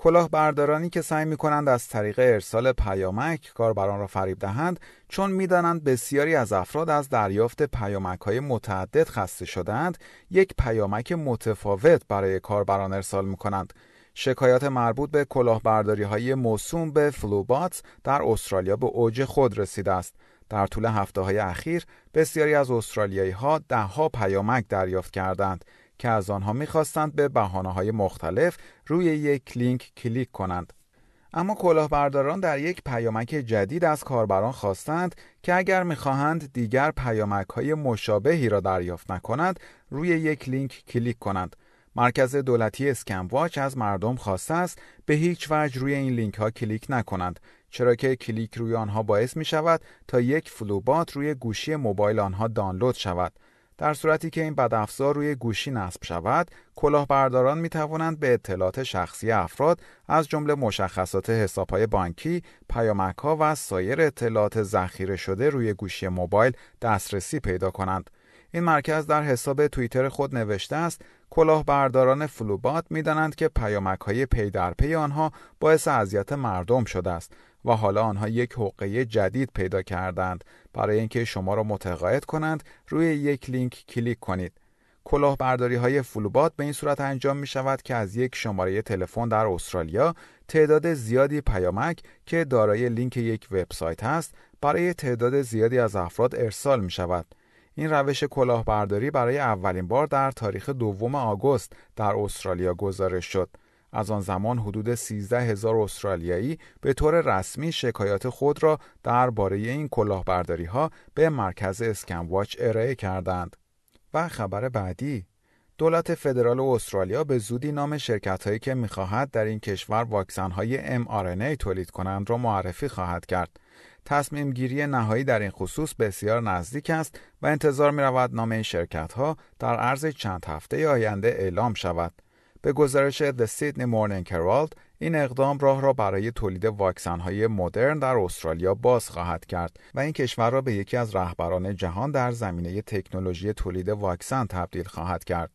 کلاهبردارانی که سعی می کنند از طریق ارسال پیامک کاربران را فریب دهند چون می‌دانند بسیاری از افراد از دریافت پیامک های متعدد خسته شدند یک پیامک متفاوت برای کاربران ارسال می کنند شکایات مربوط به کلاهبرداری های موسوم به فلوبات در استرالیا به اوج خود رسیده است. در طول هفته های اخیر بسیاری از استرالیایی ها ده ها پیامک دریافت کردند که از آنها می‌خواستند به بهانه های مختلف روی یک لینک کلیک کنند. اما کلاهبرداران در یک پیامک جدید از کاربران خواستند که اگر می‌خواهند دیگر پیامک های مشابهی را دریافت نکنند روی یک لینک کلیک کنند. مرکز دولتی Scamwatch از مردم خواسته است به هیچ وجه روی این لینک ها کلیک نکنند چرا که کلیک روی آنها باعث می شود تا یک Flubot روی گوشی موبایل آنها دانلود شود در صورتی که این بدافزار روی گوشی نصب شود، کلاهبرداران می توانند به اطلاعات شخصی افراد از جمله مشخصات حسابهای بانکی، پیامک و سایر اطلاعات ذخیره شده روی گوشی موبایل دسترسی پیدا کنند. این مرکز در حساب توییتر خود نوشته است کلاهبرداران Flubot می‌دانند که پیامک های پی در پی آنها باعث اذیت مردم شده است و حالا آنها یک حقه جدید پیدا کردند برای اینکه شما را متقاعد کنند روی یک لینک کلیک کنید کلاهبرداری های Flubot به این صورت انجام می شود که از یک شماره تلفن در استرالیا تعداد زیادی پیامک که دارای لینک یک وبسایت است برای تعداد زیادی از افراد ارسال می شود. این روش کلاهبرداری برای اولین بار در تاریخ دوم آگوست در استرالیا گزارش شد. از آن زمان حدود 13 هزار استرالیایی به طور رسمی شکایات خود را درباره این کلاهبرداری ها به مرکز Scamwatch ارائه کردند. و خبر بعدی دولت فدرال استرالیا به زودی نام شرکت هایی که می‌خواهد در این کشور واکسن های mRNA تولید کنند را معرفی خواهد کرد. تصمیم گیری نهایی در این خصوص بسیار نزدیک است و انتظار می رود نام این شرکت ها در عرض چند هفته آینده اعلام شود. به گزارش The Sydney Morning Herald این اقدام راه را برای تولید واکسن های مدرن در استرالیا باز خواهد کرد و این کشور را به یکی از رهبران جهان در زمینه تکنولوژی تولید واکسن تبدیل خواهد کرد.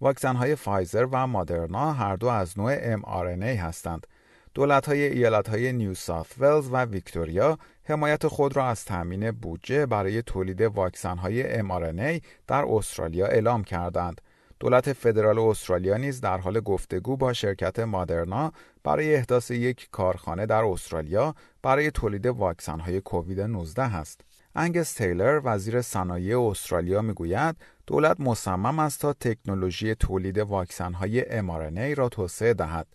واکسن های فایزر و مادرنا هر دو از نوع mRNA هستند. دولت های ایالت های نیو ساث ولز و ویکتوریا حمایت خود را از تامین بودجه برای تولید واکسن های mRNA در استرالیا اعلام کردند. دولت فدرال استرالیا نیز در حال گفتگو با شرکت مادرنا برای احداث یک کارخانه در استرالیا برای تولید واکسن های کووید 19 است. انگس تیلر وزیر صنایع استرالیا می‌گوید دولت مصمم است تا تکنولوژی تولید واکسن های mRNA را توسعه دهد.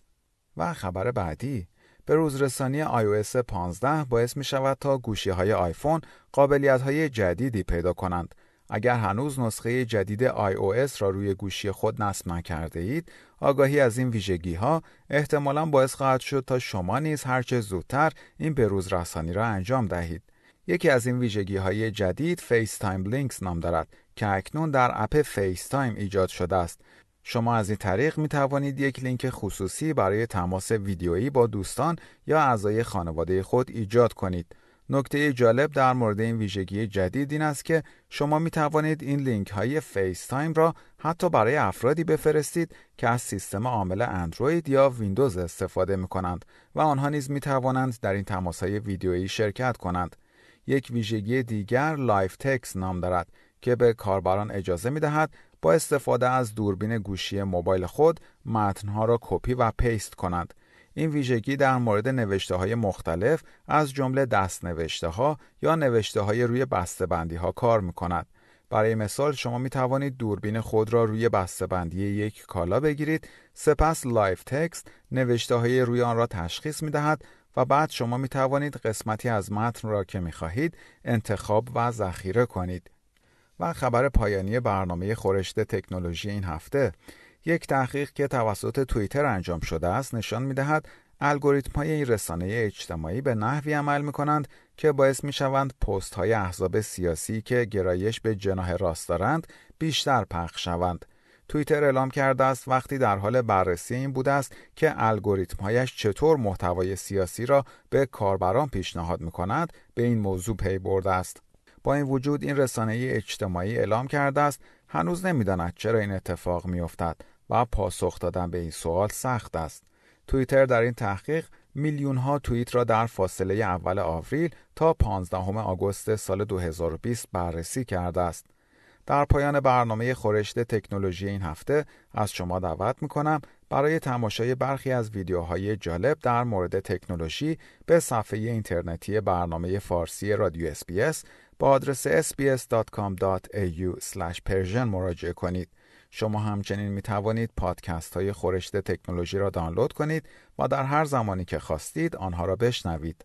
و خبر بعدی به روزرسانی iOS 15 باعث می شود تا گوشی های آیفون قابلیت های جدیدی پیدا کنند اگر هنوز نسخه جدید iOS را روی گوشی خود نصب نکرده اید، آگاهی از این ویژگی ها احتمالا باعث خواهد شد تا شما نیز هرچه زودتر این بروز رسانی را انجام دهید. یکی از این ویژگی های جدید FaceTime Links نام دارد که اکنون در اپ تایم ایجاد شده است. شما از این طریق می توانید یک لینک خصوصی برای تماس ویدیویی با دوستان یا اعضای خانواده خود ایجاد کنید. نکته جالب در مورد این ویژگی جدید این است که شما می توانید این لینک های FaceTime را حتی برای افرادی بفرستید که از سیستم عامل اندروید یا ویندوز استفاده می کنند و آنها نیز می توانند در این تماس های ویدیویی شرکت کنند. یک ویژگی دیگر Live Text نام دارد که به کاربران اجازه می دهد با استفاده از دوربین گوشی موبایل خود متنها را کپی و paste کنند. این ویژگی در مورد نوشته های مختلف از جمله دست نوشته ها یا نوشته های روی بندی ها کار می کند. برای مثال شما می توانید دوربین خود را روی بندی یک کالا بگیرید سپس Live Text نوشته های روی آن را تشخیص می دهد و بعد شما می توانید قسمتی از متن را که می خواهید انتخاب و ذخیره کنید. و خبر پایانی برنامه خورشت تکنولوژی این هفته یک تحقیق که توسط توییتر انجام شده است نشان می دهد الگوریتم های این رسانه اجتماعی به نحوی عمل می کنند که باعث می شوند پست های احزاب سیاسی که گرایش به جناح راست دارند بیشتر پخش شوند. توییتر اعلام کرده است وقتی در حال بررسی این بوده است که الگوریتمهایش چطور محتوای سیاسی را به کاربران پیشنهاد می کند به این موضوع پی برده است. با این وجود این رسانه اجتماعی اعلام کرده است هنوز نمی‌داند چرا این اتفاق میافتد و پاسخ دادن به این سوال سخت است. توییتر در این تحقیق میلیون ها توییت را در فاصله اول آوریل تا 15 آگوست سال 2020 بررسی کرده است. در پایان برنامه خورشت تکنولوژی این هفته از شما دعوت می کنم برای تماشای برخی از ویدیوهای جالب در مورد تکنولوژی به صفحه اینترنتی برنامه فارسی رادیو اسپیس با آدرس sbs.com.au/persian مراجعه کنید. شما همچنین می توانید پادکست های خورشت تکنولوژی را دانلود کنید و در هر زمانی که خواستید آنها را بشنوید.